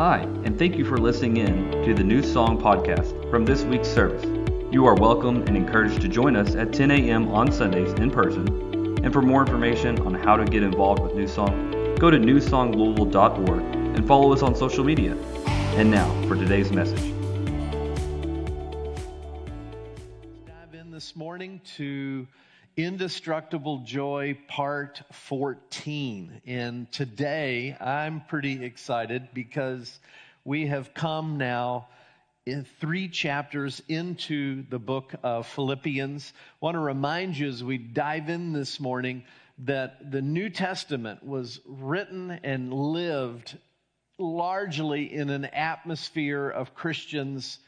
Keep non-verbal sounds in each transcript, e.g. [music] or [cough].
Hi, and thank you for listening in to the New Song podcast from this week's service. You are welcome and encouraged to join us at 10 a.m. on Sundays in person. And for more information on how to get involved with New Song, go to newsonglouisville.org and follow us on social media. And now for today's message. dive in this morning to Indestructible Joy Part 14. And today I'm pretty excited because we have come now in three chapters into the book of Philippians. I want to remind you as we dive in this morning that the New Testament was written and lived largely in an atmosphere of Christians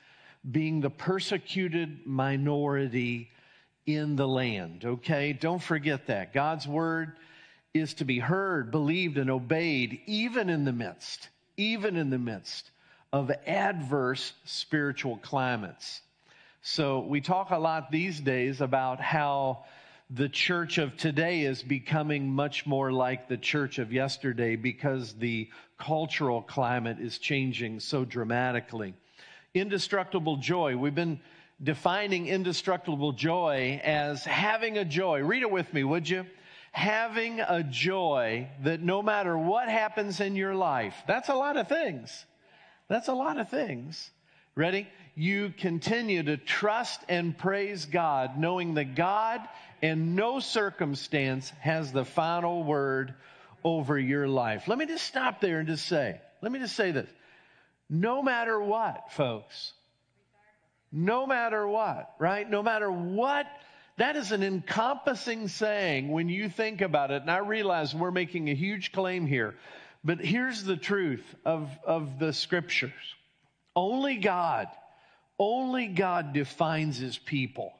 being the persecuted minority in the land, okay? Don't forget that. God's word is to be heard, believed, and obeyed, even in the midst, even in the midst of adverse spiritual climates. So we talk a lot these days about how the church of today is becoming much more like the church of yesterday because the cultural climate is changing so dramatically. Indestructible joy. We've been defining indestructible joy as having a joy. Read it with me, would you? Having a joy that no matter what happens in your life, that's a lot of things. That's a lot of things. Ready? You continue to trust and praise God, knowing that God and no circumstance has the final word over your life. Let me just stop there and just say, let me just say this. No matter what, folks, no matter what, right? No matter what, that is an encompassing saying when you think about it. And I realize we're making a huge claim here, but here's the truth of, of the scriptures only God, only God defines his people.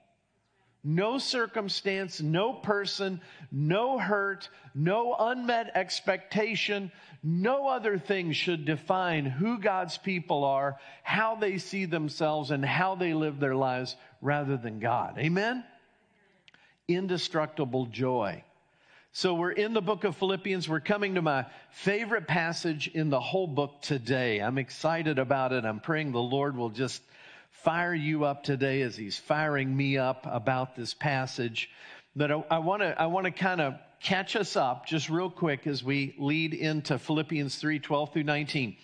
No circumstance, no person, no hurt, no unmet expectation, no other thing should define who God's people are, how they see themselves, and how they live their lives rather than God. Amen? Indestructible joy. So we're in the book of Philippians. We're coming to my favorite passage in the whole book today. I'm excited about it. I'm praying the Lord will just fire you up today as he's firing me up about this passage. But I want to I want to kind of catch us up just real quick as we lead into Philippians 3 12 through 19.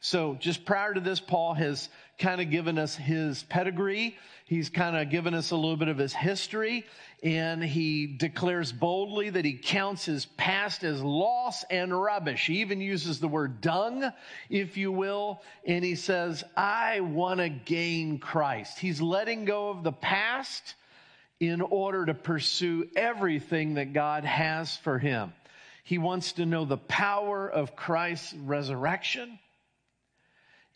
So, just prior to this, Paul has kind of given us his pedigree. He's kind of given us a little bit of his history, and he declares boldly that he counts his past as loss and rubbish. He even uses the word dung, if you will, and he says, I want to gain Christ. He's letting go of the past in order to pursue everything that God has for him. He wants to know the power of Christ's resurrection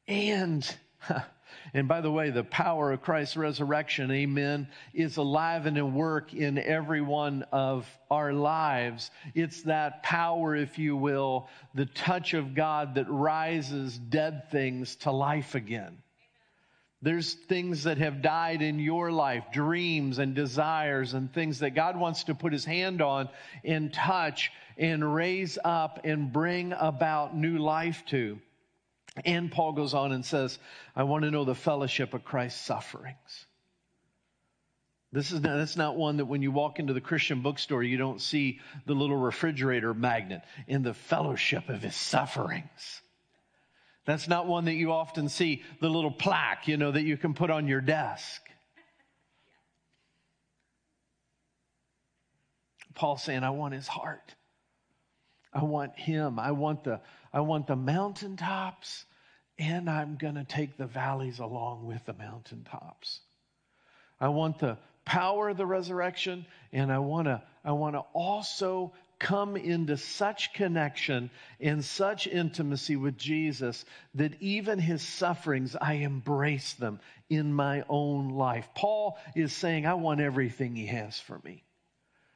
and [laughs] and by the way, the power of Christ's resurrection, amen, is alive and at work in every one of our lives. It's that power, if you will, the touch of God that rises dead things to life again. There's things that have died in your life, dreams and desires and things that God wants to put his hand on and touch and raise up and bring about new life to. And Paul goes on and says, I want to know the fellowship of Christ's sufferings. This is not, that's not one that when you walk into the Christian bookstore, you don't see the little refrigerator magnet in the fellowship of his sufferings. That's not one that you often see, the little plaque, you know, that you can put on your desk. Paul's saying, I want his heart. I want him. I want the, I want the mountaintops, and I'm going to take the valleys along with the mountaintops. I want the power of the resurrection, and I want to, I want to also come into such connection and such intimacy with Jesus that even his sufferings, I embrace them in my own life. Paul is saying, I want everything he has for me.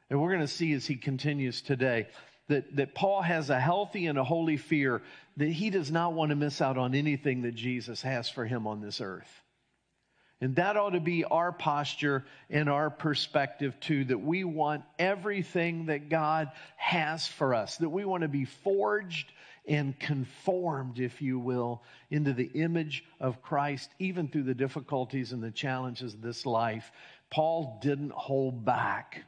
And we're going to see as he continues today that, that Paul has a healthy and a holy fear that he does not want to miss out on anything that Jesus has for him on this earth. And that ought to be our posture and our perspective too, that we want everything that God has for us, that we want to be forged and conformed, if you will, into the image of Christ, even through the difficulties and the challenges of this life. Paul didn't hold back.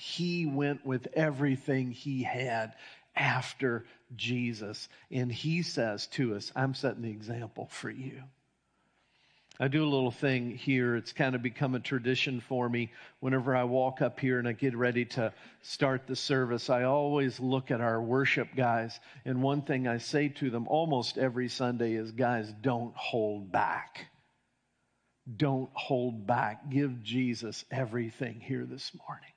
He went with everything he had after Jesus. And he says to us, I'm setting the example for you. I do a little thing here. It's kind of become a tradition for me. Whenever I walk up here and I get ready to start the service, I always look at our worship guys. And one thing I say to them almost every Sunday is, guys, don't hold back. Don't hold back. Give Jesus everything here this morning.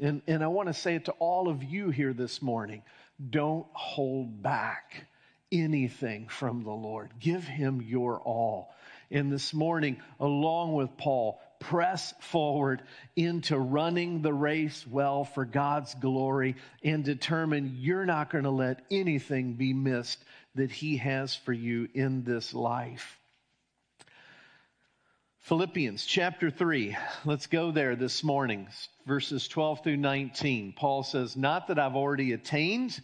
And, and I want to say it to all of you here this morning. Don't hold back anything from the Lord. Give him your all and this morning, along with Paul, press forward into running the race well for God's glory and determine you're not going to let anything be missed that He has for you in this life. Philippians chapter 3. Let's go there this morning, verses 12 through 19. Paul says, Not that I've already attained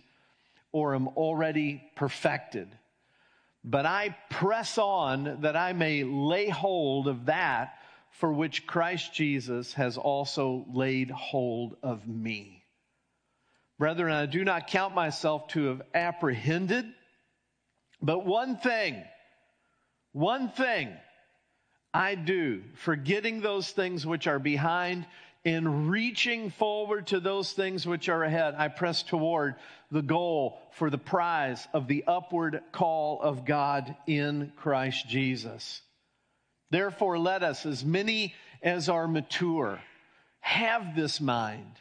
or am already perfected but I press on that I may lay hold of that for which Christ Jesus has also laid hold of me. Brethren, I do not count myself to have apprehended, but one thing, one thing I do, forgetting those things which are behind in reaching forward to those things which are ahead, I press toward the goal for the prize of the upward call of God in Christ Jesus. Therefore, let us, as many as are mature, have this mind.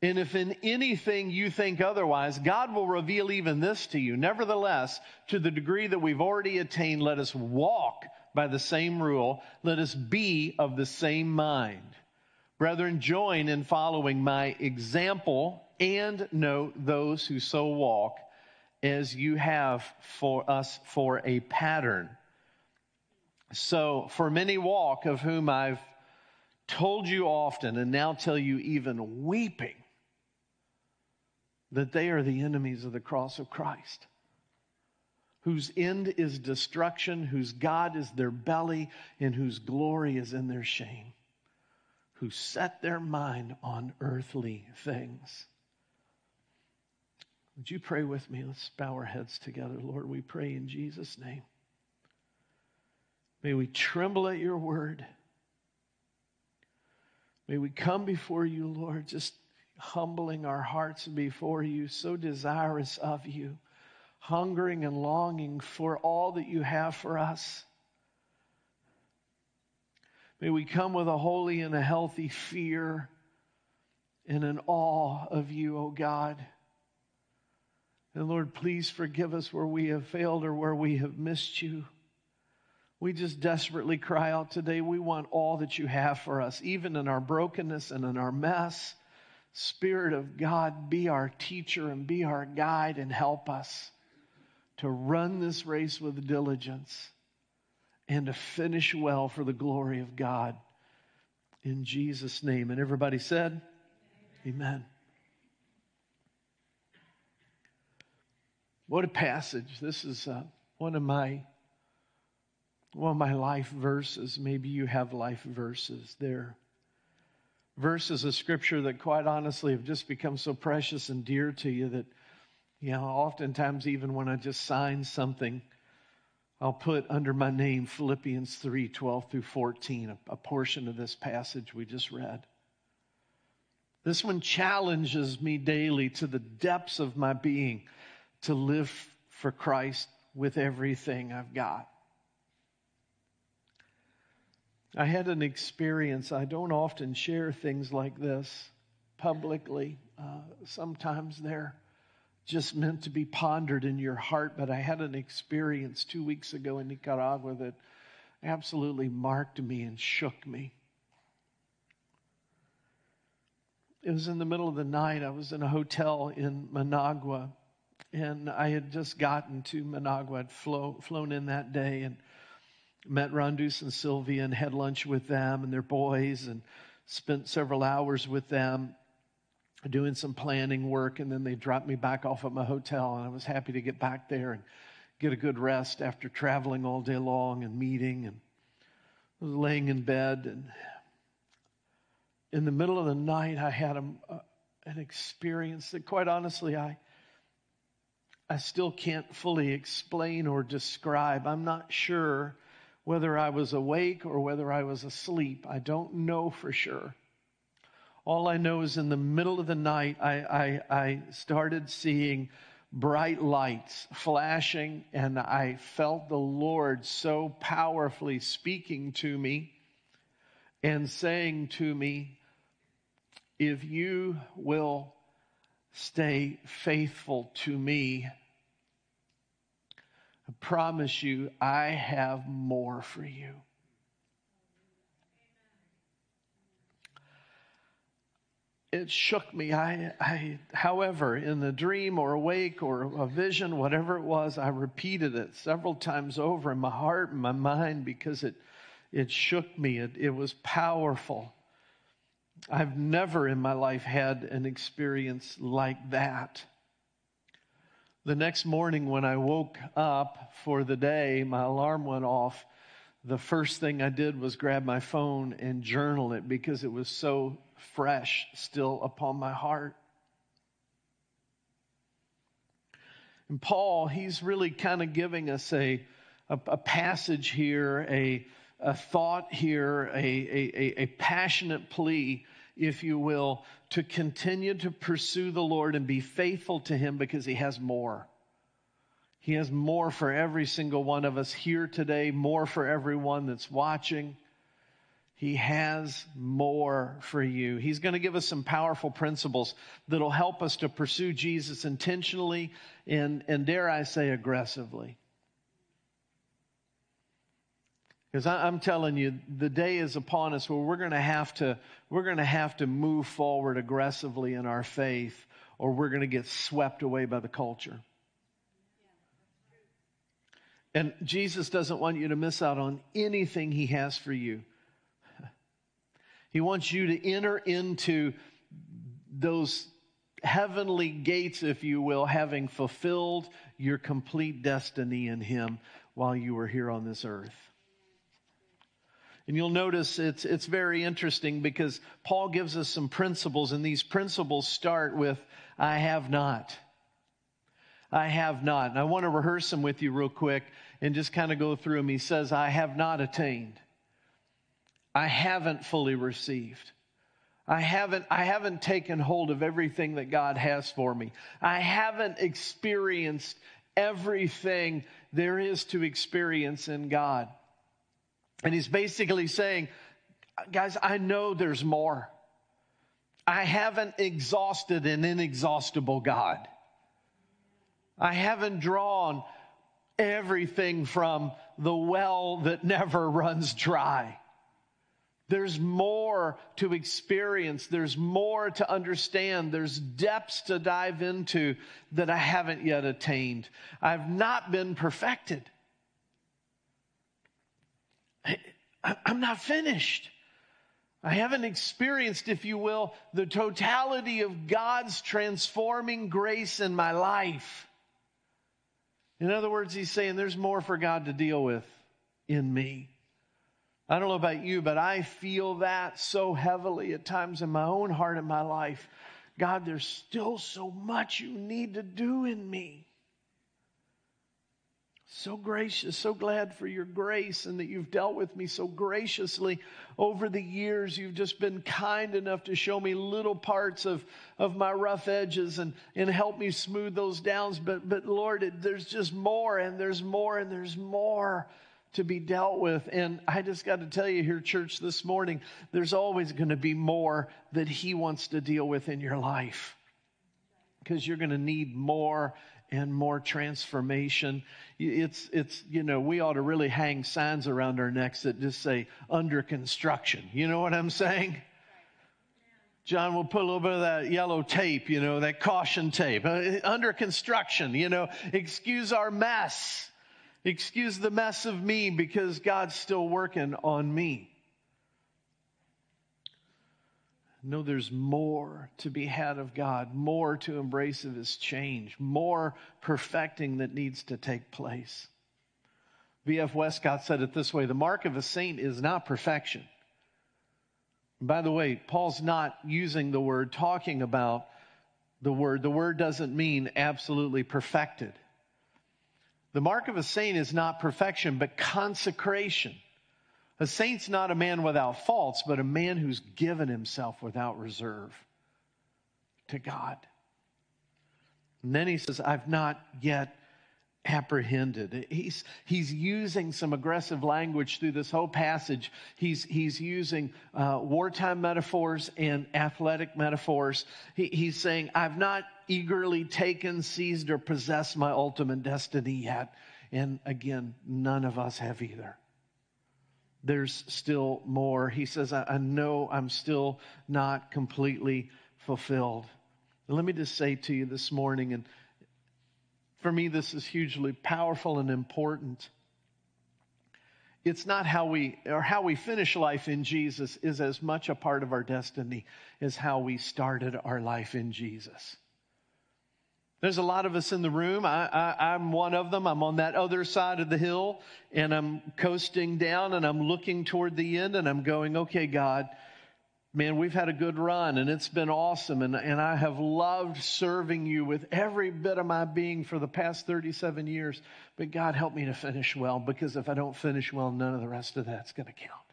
And if in anything you think otherwise, God will reveal even this to you. Nevertheless, to the degree that we've already attained, let us walk by the same rule. Let us be of the same mind. Brethren, join in following my example and note those who so walk as you have for us for a pattern. So, for many walk, of whom I've told you often and now tell you even weeping, that they are the enemies of the cross of Christ, whose end is destruction, whose God is their belly, and whose glory is in their shame who set their mind on earthly things. Would you pray with me? Let's bow our heads together. Lord, we pray in Jesus' name. May we tremble at your word. May we come before you, Lord, just humbling our hearts before you, so desirous of you, hungering and longing for all that you have for us. May we come with a holy and a healthy fear and an awe of you, O God. And Lord, please forgive us where we have failed or where we have missed you. We just desperately cry out today. We want all that you have for us, even in our brokenness and in our mess. Spirit of God, be our teacher and be our guide and help us to run this race with diligence and to finish well for the glory of God. In Jesus' name. And everybody said, Amen. Amen. What a passage. This is uh, one of my one of my life verses. Maybe you have life verses there. Verses of scripture that quite honestly have just become so precious and dear to you that, you know, oftentimes even when I just sign something, I'll put under my name Philippians 3 12 through 14, a, a portion of this passage we just read. This one challenges me daily to the depths of my being to live for Christ with everything I've got. I had an experience. I don't often share things like this publicly. Uh, sometimes they're just meant to be pondered in your heart. But I had an experience two weeks ago in Nicaragua that absolutely marked me and shook me. It was in the middle of the night. I was in a hotel in Managua, and I had just gotten to Managua. I'd flow, flown in that day and met Rondus and Sylvia and had lunch with them and their boys and spent several hours with them. Doing some planning work, and then they dropped me back off at my hotel, and I was happy to get back there and get a good rest after traveling all day long and meeting. And was laying in bed, and in the middle of the night, I had a, a, an experience that, quite honestly, I I still can't fully explain or describe. I'm not sure whether I was awake or whether I was asleep. I don't know for sure. All I know is in the middle of the night, I, I, I started seeing bright lights flashing, and I felt the Lord so powerfully speaking to me and saying to me, If you will stay faithful to me, I promise you, I have more for you. It shook me. I, I, however, in the dream or awake or a vision, whatever it was, I repeated it several times over in my heart and my mind because it, it shook me. It, it was powerful. I've never in my life had an experience like that. The next morning, when I woke up for the day, my alarm went off. The first thing I did was grab my phone and journal it because it was so fresh still upon my heart. And Paul, he's really kind of giving us a, a, a passage here, a, a thought here, a, a, a passionate plea, if you will, to continue to pursue the Lord and be faithful to Him because He has more. He has more for every single one of us here today, more for everyone that's watching. He has more for you. He's going to give us some powerful principles that'll help us to pursue Jesus intentionally and, and dare I say, aggressively. Because I'm telling you, the day is upon us where we're going to have to we're going to have to move forward aggressively in our faith, or we're going to get swept away by the culture. And Jesus doesn't want you to miss out on anything He has for you. [laughs] He wants you to enter into those heavenly gates, if you will, having fulfilled your complete destiny in Him while you were here on this earth. And you'll notice it's, it's very interesting because Paul gives us some principles, and these principles start with, I have not. I have not. And I want to rehearse them with you real quick and just kind of go through them. He says, I have not attained. I haven't fully received. I haven't, I haven't taken hold of everything that God has for me. I haven't experienced everything there is to experience in God. And he's basically saying, guys, I know there's more. I haven't exhausted an inexhaustible God. I haven't drawn everything from the well that never [laughs] runs dry. There's more to experience. There's more to understand. There's depths to dive into that I haven't yet attained. I've not been perfected. I, am not finished. I haven't experienced, if you will, the totality of God's transforming grace in my life. In other words, he's saying there's more for God to deal with in me. I don't know about you, but I feel that so heavily at times in my own heart and my life. God, there's still so much you need to do in me. So gracious, so glad for your grace and that you've dealt with me so graciously over the years. You've just been kind enough to show me little parts of, of my rough edges and, and help me smooth those downs. But, but Lord, it, there's just more and there's more and there's more to be dealt with. And I just got to tell you here, church, this morning, there's always going to be more that He wants to deal with in your life because you're going to need more and more transformation. It's, it's, you know, we ought to really hang signs around our necks that just say under construction. You know what I'm saying? John will put a little bit of that yellow tape, you know, that caution tape. Uh, under construction, you know, excuse our mess. Excuse the mess of me because God's still working on me. Know there's more to be had of God, more to embrace of His change, more perfecting that needs to take place. B.F. Westcott said it this way the mark of a saint is not perfection. By the way, Paul's not using the word talking about the word. The word doesn't mean absolutely perfected. The mark of a saint is not perfection, but consecration. A saint's not a man without faults, but a man who's given himself without reserve to God. And then he says, I've not yet apprehended. He's, he's using some aggressive language through this whole passage. He's, he's using uh, wartime metaphors and athletic metaphors. He, he's saying, I've not eagerly taken, seized, or possessed my ultimate destiny yet. And again, none of us have either. There's still more. He says, I, I know I'm still not completely fulfilled. Let me just say to you this morning, and for me, this is hugely powerful and important. It's not how we, or how we finish life in Jesus is as much a part of our destiny as how we started our life in Jesus. There's a lot of us in the room. I, am one of them. I'm on that other side of the hill and I'm coasting down and I'm looking toward the end and I'm going, okay, God, man, we've had a good run and it's been awesome. And, and I have loved serving you with every bit of my being for the past 37 years. But God, help me to finish well because if I don't finish well, none of the rest of that's going to count.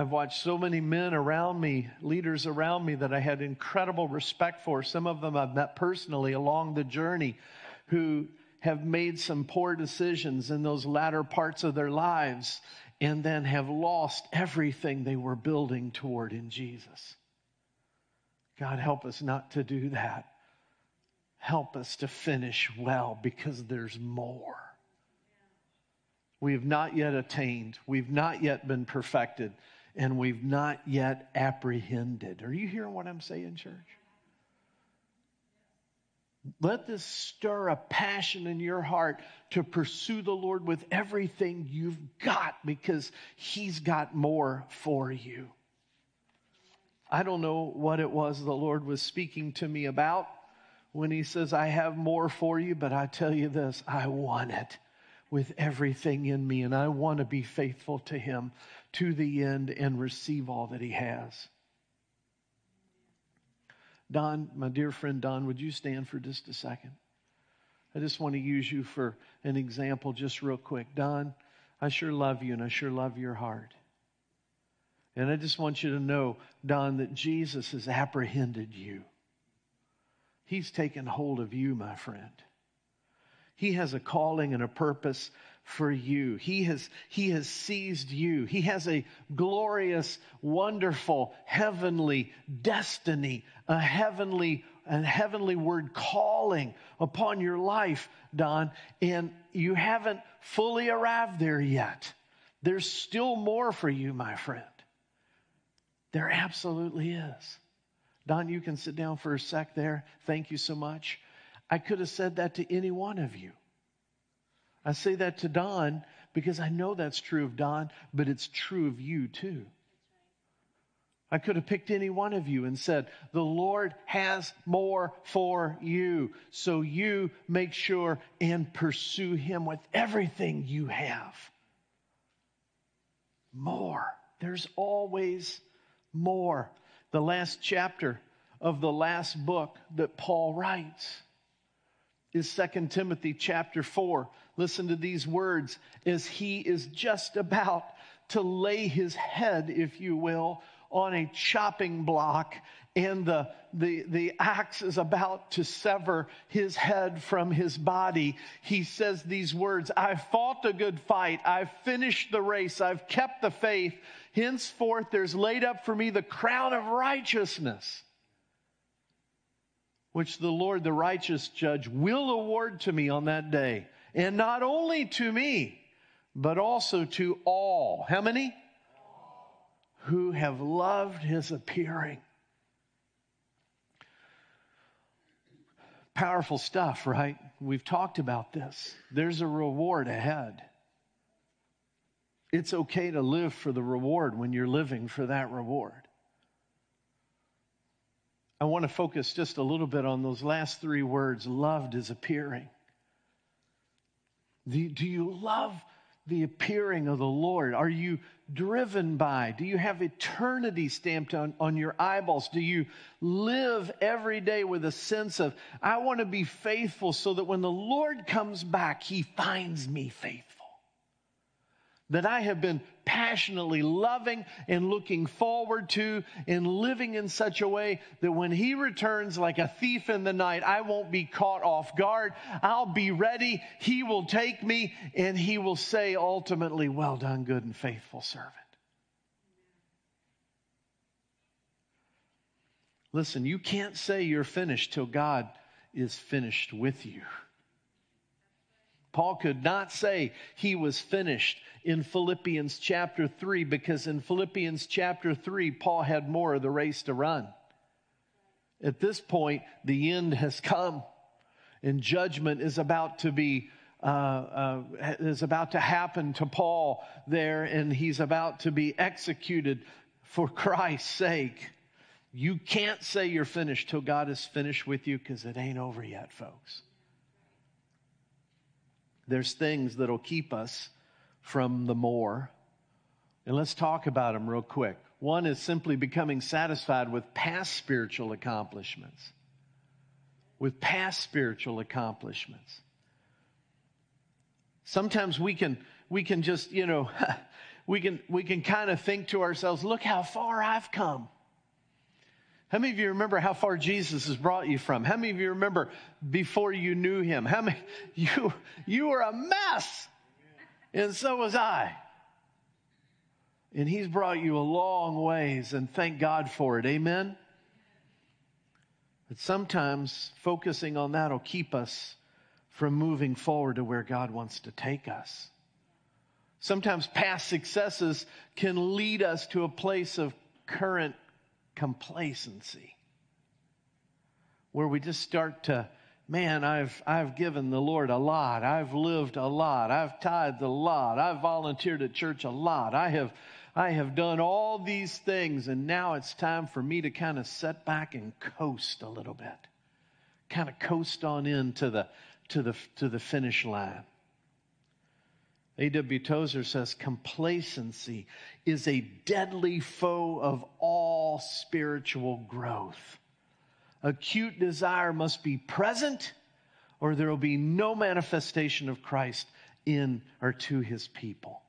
I've watched so many men around me, leaders around me that I had incredible respect for. Some of them I've met personally along the journey who have made some poor decisions in those latter parts of their lives and then have lost everything they were building toward in Jesus. God, help us not to do that. Help us to finish well because there's more. We have not yet attained, we've not yet been perfected, and we've not yet apprehended. Are you hearing what I'm saying, church? Let this stir a passion in your heart to pursue the Lord with everything you've got because He's got more for you. I don't know what it was the Lord was speaking to me about when He says, I have more for you, but I tell you this, I want it with everything in me, and I want to be faithful to Him to the end and receive all that He has. Don, my dear friend Don, would you stand for just a second? I just want to use you for an example, just real quick. Don, I sure love you and I sure love your heart. And I just want you to know, Don, that Jesus has apprehended you. He's taken hold of you, my friend. He has a calling and a purpose for you. He has, he has seized you. He has a glorious, wonderful, heavenly destiny, a heavenly, a heavenly word calling upon your life, Don, and you haven't fully arrived there yet. There's still more for you, my friend. There absolutely is. Don, you can sit down for a sec there. Thank you so much. I could have said that to any one of you. I say that to Don because I know that's true of Don, but it's true of you too. I could have picked any one of you and said, The Lord has more for you. So you make sure and pursue Him with everything you have. More. There's always more. The last chapter of the last book that Paul writes is 2 Timothy chapter 4. Listen to these words as he is just about to lay his head, if you will, on a chopping block and the, the, the axe is about to sever his head from his body, he says these words I've fought a good fight. I've finished the race. I've kept the faith. Henceforth, there's laid up for me the crown of righteousness which the Lord, the righteous judge, will award to me on that day. And not only to me, but also to all. How many? Who have loved his appearing. Powerful stuff, right? We've talked about this. There's a reward ahead. It's okay to live for the reward when you're living for that reward. I want to focus just a little bit on those last three words loved is appearing. Do, do you love the appearing of the Lord? Are you driven by? Do you have eternity stamped on, on your eyeballs? Do you live every day with a sense of, I want to be faithful so that when the Lord comes back, he finds me faithful? That I have been passionately loving and looking forward to and living in such a way that when he returns like a thief in the night, I won't be caught off guard. I'll be ready. He will take me and he will say ultimately, well done, good and faithful servant. Listen, you can't say you're finished till God is finished with you. Paul could not say he was finished in Philippians chapter 3 because in Philippians chapter 3, Paul had more of the race to run. At this point, the end has come and judgment is about to be uh, uh, is about to happen to Paul there, and he's about to be executed for Christ's sake. You can't say you're finished till God is finished with you because it ain't over yet, folks there's things that'll keep us from the more. And let's talk about them real quick. One is simply becoming satisfied with past spiritual accomplishments. With past spiritual accomplishments. Sometimes we can we can just, you know, [laughs] we can we can kind of think to ourselves, look how far I've come. How many of you remember how far Jesus has brought you from? How many of you remember before you knew him? How many [laughs] you you were a mess. And so was I. And he's brought you a long ways and thank God for it. Amen. But sometimes focusing on that will keep us from moving forward to where God wants to take us. Sometimes past successes can lead us to a place of current complacency where we just start to man i've i've given the lord a lot. I've lived a lot. I've tithed a lot. I've volunteered at church a lot. I have i have done all these things and now it's time for me to kind of set back and coast a little bit kind of coast on into the to the to the finish line A.W. Tozer says complacency is a deadly foe of all spiritual growth. Acute desire must be present, or there will be no manifestation of Christ in or to his people.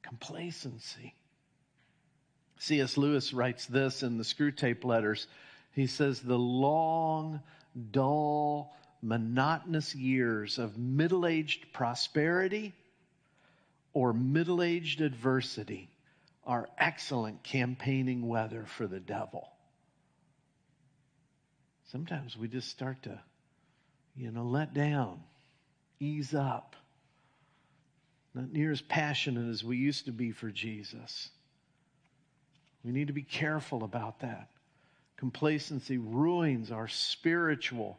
Complacency. C.S. Lewis writes this in the Screwtape Letters. He says, The long, dull, monotonous years of middle aged prosperity or middle aged adversity are excellent campaigning weather for the devil. Sometimes we just start to, you know, let down, ease up, not near as passionate as we used to be for Jesus. We need to be careful about that. Complacency ruins our spiritual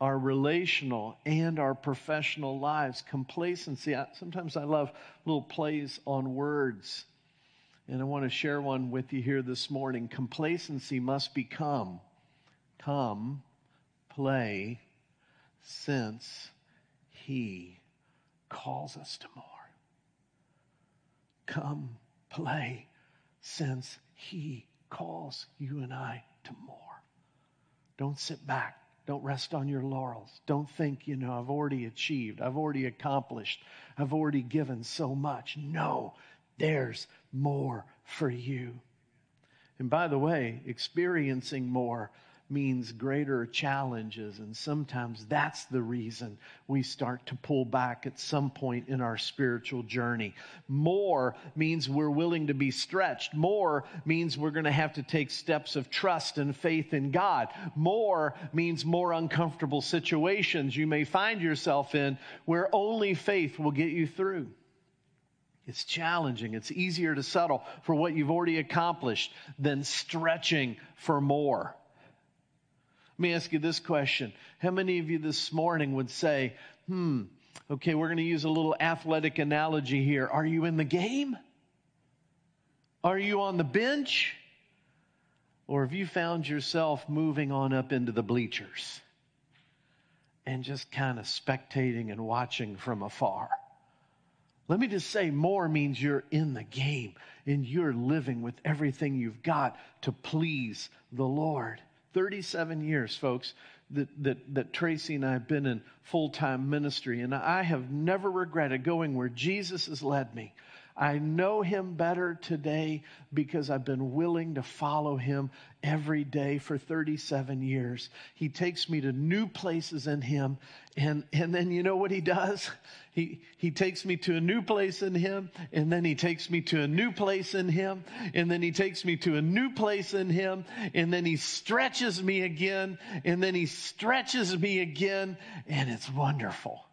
our relational and our professional lives. Complacency. Sometimes I love little plays on words. And I want to share one with you here this morning. Complacency must become, come, play, since He calls us to more. Come, play, since He calls you and I to more. Don't sit back. Don't rest on your laurels. Don't think, you know, I've already achieved, I've already accomplished, I've already given so much. No, there's more for you. And by the way, experiencing more means greater challenges. And sometimes that's the reason we start to pull back at some point in our spiritual journey. More means we're willing to be stretched. More means we're going to have to take steps of trust and faith in God. More means more uncomfortable situations you may find yourself in where only faith will get you through. It's challenging. It's easier to settle for what you've already accomplished than stretching for more. Let me ask you this question. How many of you this morning would say, hmm, Okay, we're going to use a little athletic analogy here. Are you in the game? Are you on the bench? Or have you found yourself moving on up into the bleachers and just kind of spectating and watching from afar? Let me just say, more means you're in the game and you're living with everything you've got to please the Lord. 37 years, folks, that, that, that Tracy and I have been in full time ministry, and I have never regretted going where Jesus has led me. I know him better today because I've been willing to follow him every day for 37 years. He takes me to new places in him. And, and then you know what he does? [laughs] He, he takes me to a new place in him. And then he takes me to a new place in him. And then he takes me to a new place in him. And then he stretches me again. And then he stretches me again. And it's wonderful.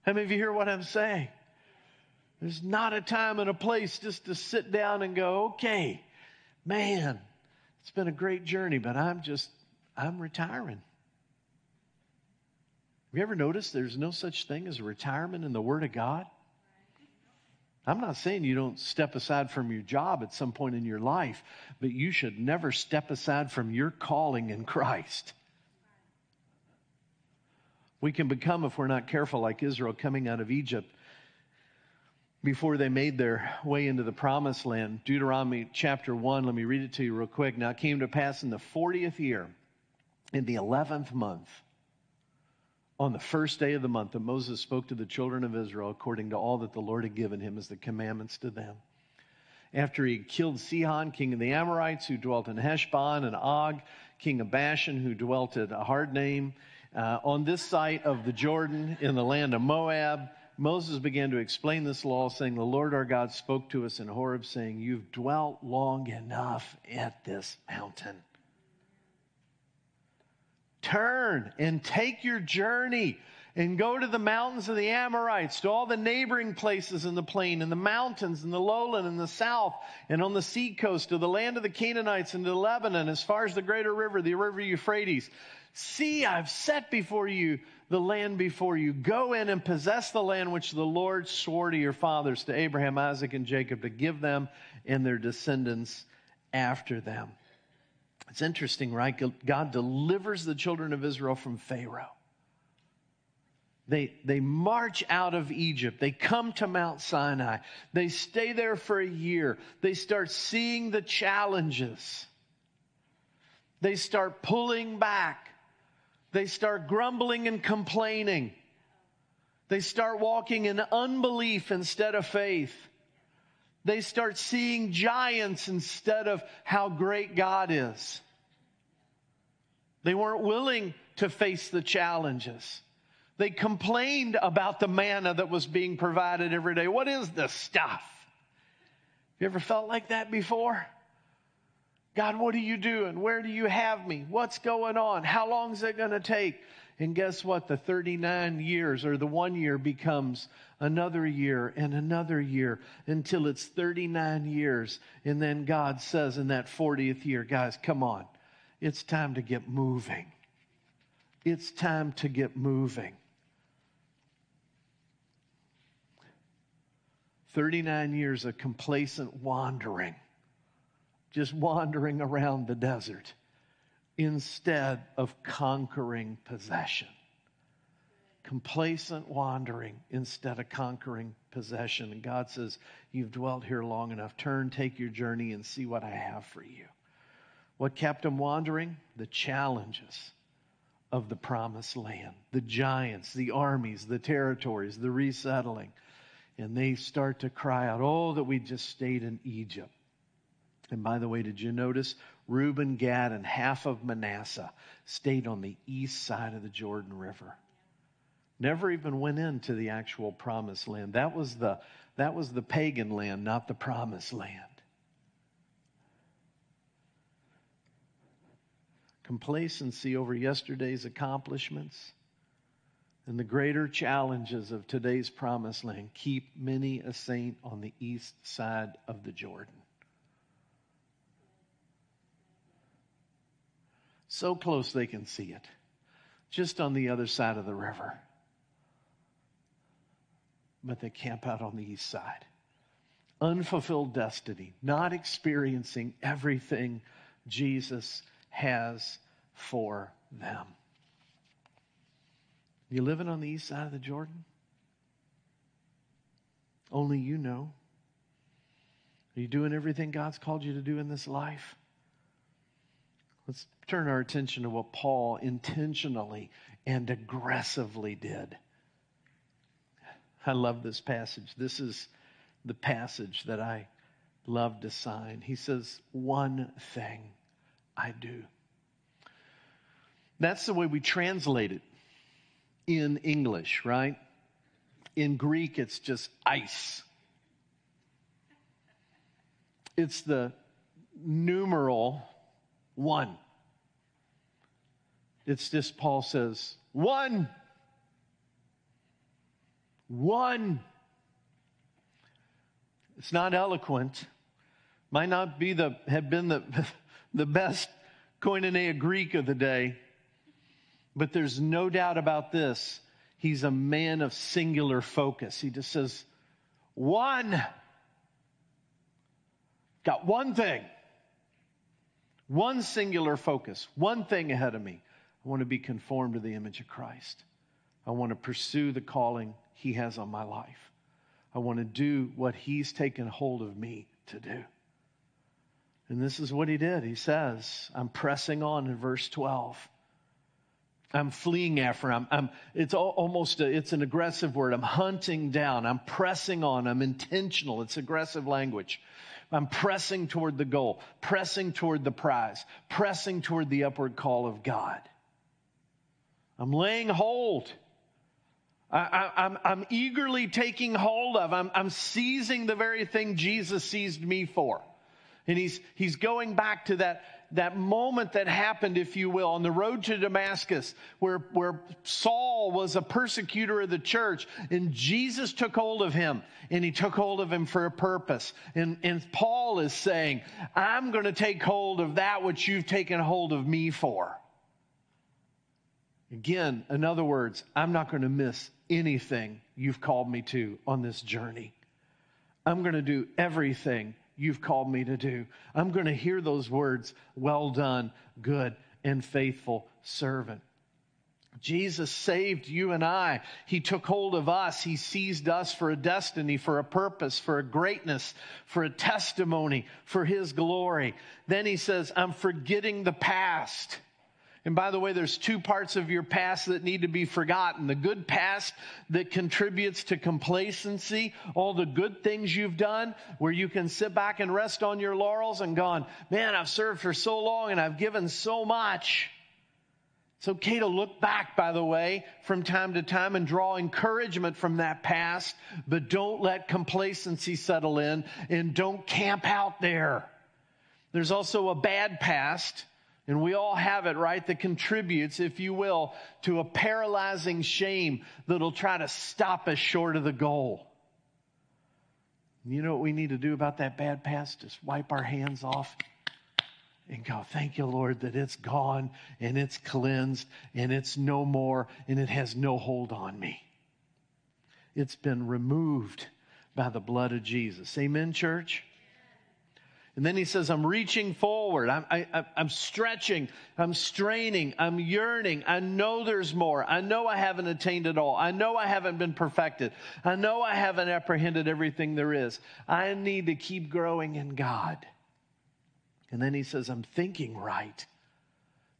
How many of you hear what I'm saying? There's not a time and a place just to sit down and go, okay, man, it's been a great journey, but I'm just, I'm retiring. Have you ever noticed there's no such thing as retirement in the Word of God? I'm not saying you don't step aside from your job at some point in your life, but you should never step aside from your calling in Christ. We can become, if we're not careful, like Israel coming out of Egypt before they made their way into the promised land. Deuteronomy chapter 1, let me read it to you real quick. Now it came to pass in the 40th year, in the 11th month, on the first day of the month, that Moses spoke to the children of Israel according to all that the Lord had given him as the commandments to them. After he had killed Sihon, king of the Amorites, who dwelt in Heshbon, and Og, king of Bashan, who dwelt at a hard name, uh, on this side of the Jordan in the land of Moab, Moses began to explain this law, saying, The Lord our God spoke to us in Horeb, saying, You've dwelt long enough at this mountain. Turn and take your journey and go to the mountains of the Amorites, to all the neighboring places in the plain, and the mountains, and the lowland, and the south, and on the sea coast, to the land of the Canaanites, and to Lebanon, as far as the greater river, the river Euphrates. See, I've set before you the land before you. Go in and possess the land which the Lord swore to your fathers, to Abraham, Isaac, and Jacob, to give them and their descendants after them. It's interesting, right? God delivers the children of Israel from Pharaoh. They, they march out of Egypt. They come to Mount Sinai. They stay there for a year. They start seeing the challenges. They start pulling back. They start grumbling and complaining. They start walking in unbelief instead of faith. They start seeing giants instead of how great God is. They weren't willing to face the challenges. They complained about the manna that was being provided every day. What is this stuff? You ever felt like that before? God, what are you doing? Where do you have me? What's going on? How long is it going to take? And guess what? The 39 years or the one year becomes another year and another year until it's 39 years. And then God says in that 40th year, guys, come on. It's time to get moving. It's time to get moving. 39 years of complacent wandering just wandering around the desert instead of conquering possession. Complacent wandering instead of conquering possession. And God says, You've dwelt here long enough. Turn, take your journey, and see what I have for you. What kept them wandering? The challenges of the promised land, the giants, the armies, the territories, the resettling. And they start to cry out, Oh, that we just stayed in Egypt. And by the way, did you notice Reuben, Gad, and half of Manasseh stayed on the east side of the Jordan River? Never even went into the actual promised land. That was the, that was the pagan land, not the promised land. Complacency over yesterday's accomplishments and the greater challenges of today's promised land keep many a saint on the east side of the Jordan. So close they can see it, just on the other side of the river. but they camp out on the east side. Unfulfilled destiny, not experiencing everything Jesus has for them. You living on the east side of the Jordan? Only you know. Are you doing everything God's called you to do in this life? Let's turn our attention to what Paul intentionally and aggressively did. I love this passage. This is the passage that I love to sign. He says, One thing I do. That's the way we translate it in English, right? In Greek, it's just heis. It's the numeral one. It's this, Paul says, one. One. It's not eloquent. Might not be the, have been the, [laughs] the best koinonia Greek of the day. But there's no doubt about this. He's a man of singular focus. He just says, one. Got one thing. One singular focus. One thing ahead of me. I want to be conformed to the image of Christ. I want to pursue the calling he has on my life. I want to do what he's taken hold of me to do. And this is what he did. He says, I'm pressing on in verse 12. I'm fleeing after. I'm, I'm it's almost a, it's an aggressive word. I'm hunting down. I'm pressing on. I'm intentional. It's aggressive language. I'm pressing toward the goal, pressing toward the prize, pressing toward the upward call of God. I'm laying hold. I, am I'm, I'm eagerly taking hold of. I'm, I'm seizing the very thing Jesus seized me for. And he's, he's going back to that, that moment that happened, if you will, on the road to Damascus, where, where Saul was a persecutor of the church, and Jesus took hold of him, and he took hold of him for a purpose. And, and Paul is saying, I'm going to take hold of that which you've taken hold of me for. Again, in other words, I'm not going to miss anything you've called me to on this journey. I'm going to do everything you've called me to do. I'm going to hear those words, well done, good and faithful servant. Jesus saved you and I. He took hold of us. He seized us for a destiny, for a purpose, for a greatness, for a testimony, for His glory. Then He says, I'm forgetting the past. And by the way, there's two parts of your past that need to be forgotten. The good past that contributes to complacency, all the good things you've done, where you can sit back and rest on your laurels and gone, man, I've served for so long and I've given so much. It's okay to look back, by the way, from time to time and draw encouragement from that past, but don't let complacency settle in and don't camp out there. There's also a bad past and we all have it, right? That contributes, if you will, to a paralyzing shame that'll try to stop us short of the goal. You know what we need to do about that bad past? Just wipe our hands off and go, thank you, Lord, that it's gone and it's cleansed and it's no more and it has no hold on me. It's been removed by the blood of Jesus. Amen, church? And then he says, I'm reaching forward. I'm, I, am stretching. I'm straining. I'm yearning. I know there's more. I know I haven't attained it all. I know I haven't been perfected. I know I haven't apprehended everything there is. I need to keep growing in God. And then he says, I'm thinking right.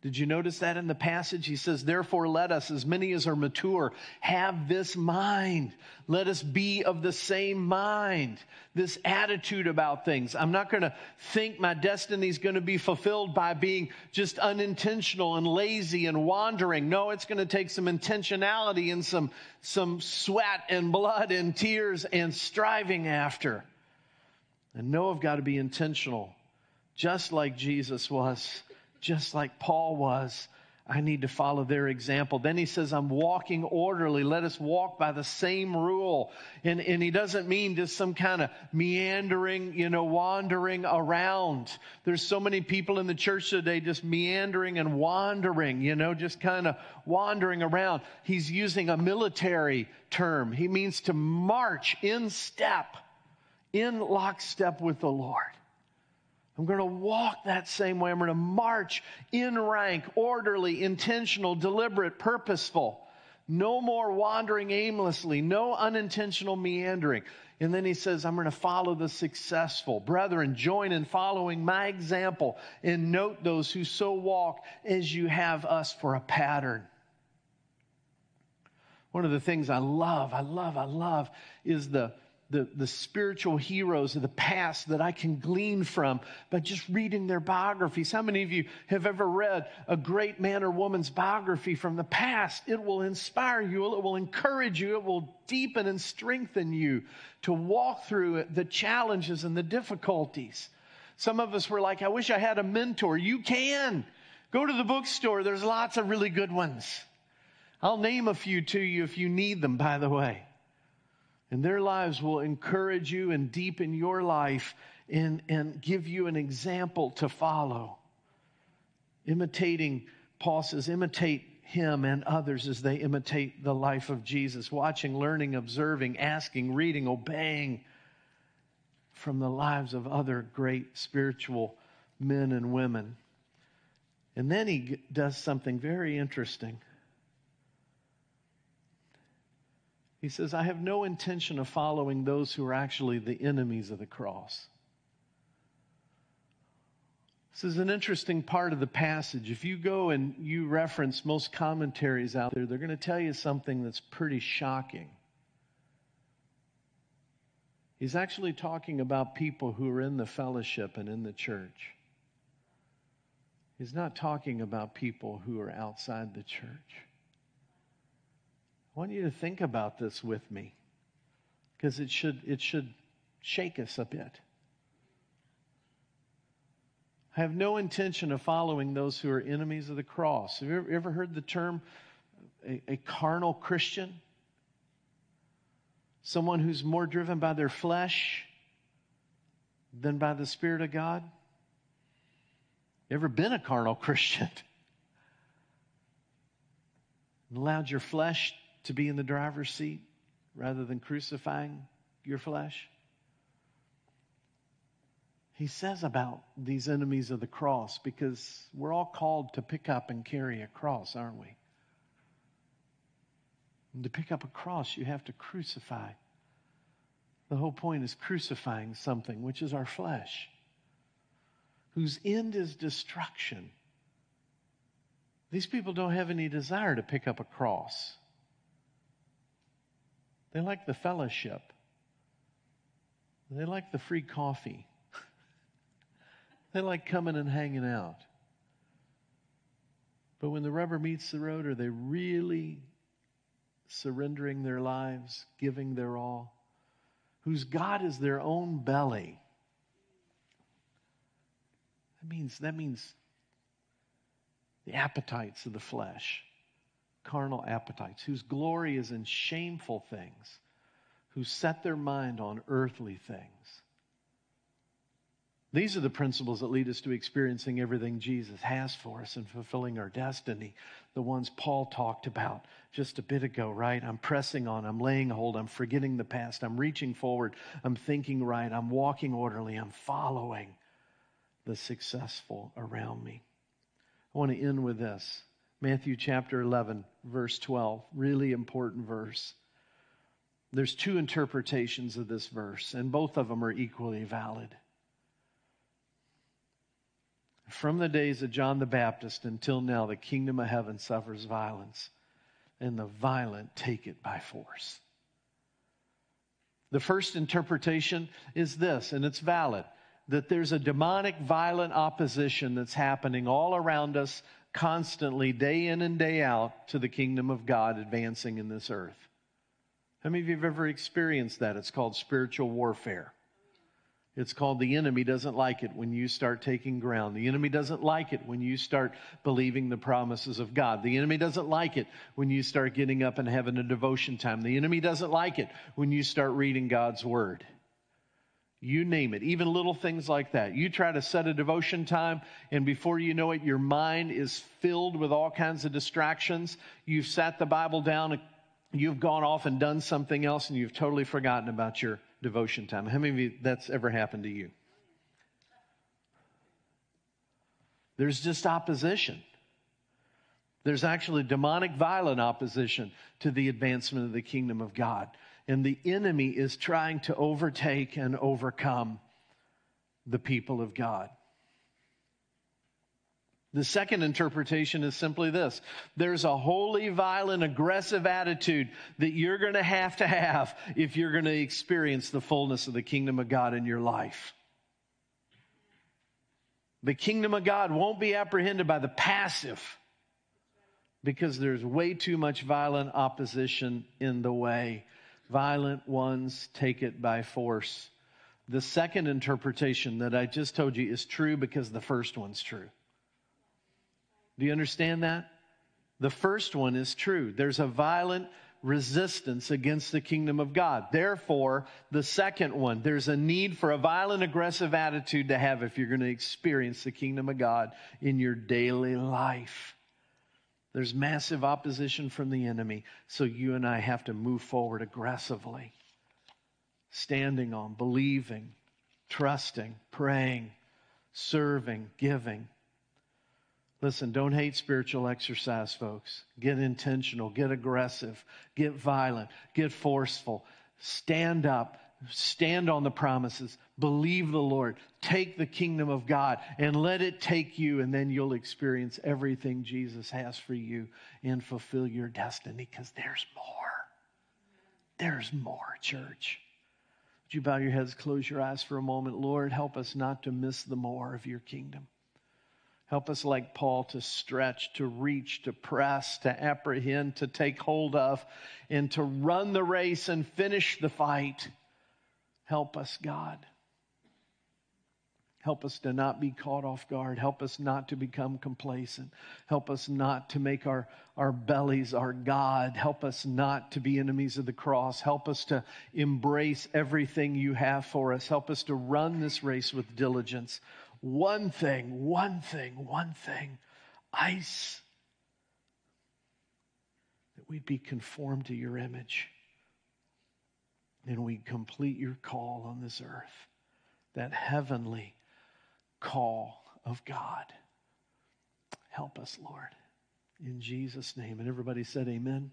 Did you notice that in the passage? He says, Therefore, let us, as many as are mature, have this mind. Let us be of the same mind, this attitude about things. I'm not going to think my destiny is going to be fulfilled by being just unintentional and lazy and wandering. No, it's going to take some intentionality and some, some sweat and blood and tears and striving after. And know I've got to be intentional, just like Jesus was just like Paul was. I need to follow their example. Then he says, I'm walking orderly. Let us walk by the same rule. And, and he doesn't mean just some kind of meandering, you know, wandering around. There's so many people in the church today just meandering and wandering, you know, just kind of wandering around. He's using a military term. He means to march in step, in lockstep with the Lord. I'm going to walk that same way. I'm going to march in rank, orderly, intentional, deliberate, purposeful. No more wandering aimlessly, no unintentional meandering. And then he says, I'm going to follow the successful. Brethren, join in following my example and note those who so walk as you have us for a pattern. One of the things I love, I love, I love is the the, the spiritual heroes of the past that I can glean from by just reading their biographies. How many of you have ever read a great man or woman's biography from the past? It will inspire you, it will encourage you, it will deepen and strengthen you to walk through the challenges and the difficulties. Some of us were like, I wish I had a mentor. You can. Go to the bookstore, there's lots of really good ones. I'll name a few to you if you need them, by the way. And their lives will encourage you and deepen your life and, and give you an example to follow. Imitating, Paul says, imitate him and others as they imitate the life of Jesus. Watching, learning, observing, asking, reading, obeying from the lives of other great spiritual men and women. And then he does something very interesting. He says, I have no intention of following those who are actually the enemies of the cross. This is an interesting part of the passage. If you go and you reference most commentaries out there, they're going to tell you something that's pretty shocking. He's actually talking about people who are in the fellowship and in the church. He's not talking about people who are outside the church. I want you to think about this with me because it should, it should shake us a bit. I have no intention of following those who are enemies of the cross. Have you ever, heard the term a, a carnal Christian? Someone who's more driven by their flesh than by the Spirit of God? You ever been a carnal [laughs] Christian? Allowed your flesh to be in the driver's seat rather than crucifying your flesh? He says about these enemies of the cross because we're all called to pick up and carry a cross, aren't we? And to pick up a cross, you have to crucify. The whole point is crucifying something, which is our flesh, whose end is destruction. These people don't have any desire to pick up a cross. They like the fellowship. They like the free coffee. [laughs] they like coming and hanging out. But when the rubber meets the road, are they really surrendering their lives, giving their all? Whose God is their own belly. That means, that means the appetites of the flesh carnal appetites, whose glory is in shameful things, who set their mind on earthly things. These are the principles that lead us to experiencing everything Jesus has for us and fulfilling our destiny. The ones Paul talked about just a bit ago, right? I'm pressing on, I'm laying hold, I'm forgetting the past, I'm reaching forward, I'm thinking right, I'm walking orderly, I'm following the successful around me. I want to end with this. Matthew chapter 11, verse 12. Really important verse. There's two interpretations of this verse, and both of them are equally valid. From the days of John the Baptist until now, the kingdom of heaven suffers violence, and the violent take it by force. The first interpretation is this, and it's valid that there's a demonic, violent opposition that's happening all around us constantly, day in and day out, to the kingdom of God advancing in this earth. How many of you have ever experienced that? It's called spiritual warfare. It's called the enemy doesn't like it when you start taking ground. The enemy doesn't like it when you start believing the promises of God. The enemy doesn't like it when you start getting up and having a devotion time. The enemy doesn't like it when you start reading God's word. You name it, even little things like that. You try to set a devotion time, and before you know it, your mind is filled with all kinds of distractions. You've sat the Bible down, you've gone off and done something else, and you've totally forgotten about your devotion time. How many of you that's ever happened to you? There's just opposition. There's actually demonic, violent opposition to the advancement of the kingdom of God. And the enemy is trying to overtake and overcome the people of God. The second interpretation is simply this there's a holy, violent, aggressive attitude that you're going to have to have if you're going to experience the fullness of the kingdom of God in your life. The kingdom of God won't be apprehended by the passive because there's way too much violent opposition in the way. Violent ones take it by force. The second interpretation that I just told you is true because the first one's true. Do you understand that? The first one is true. There's a violent resistance against the kingdom of God. Therefore, the second one, there's a need for a violent, aggressive attitude to have if you're going to experience the kingdom of God in your daily life. There's massive opposition from the enemy, so you and I have to move forward aggressively, standing on, believing, trusting, praying, serving, giving. Listen, don't hate spiritual exercise, folks. Get intentional, get aggressive, get violent, get forceful. Stand up, stand on the promises, believe the Lord, take the kingdom of God, and let it take you, and then you'll experience everything Jesus has for you and fulfill your destiny because there's more. There's more, church. Would you bow your heads, close your eyes for a moment? Lord, help us not to miss the more of your kingdom. Help us, like Paul, to stretch, to reach, to press, to apprehend, to take hold of, and to run the race and finish the fight. Help us, God. Help us to not be caught off guard. Help us not to become complacent. Help us not to make our, our bellies our God. Help us not to be enemies of the cross. Help us to embrace everything you have for us. Help us to run this race with diligence one thing, one thing, one thing heis. That we'd be conformed to your image. And we complete your call on this earth, that heavenly call of God. Help us, Lord. In Jesus' name. And everybody said, Amen.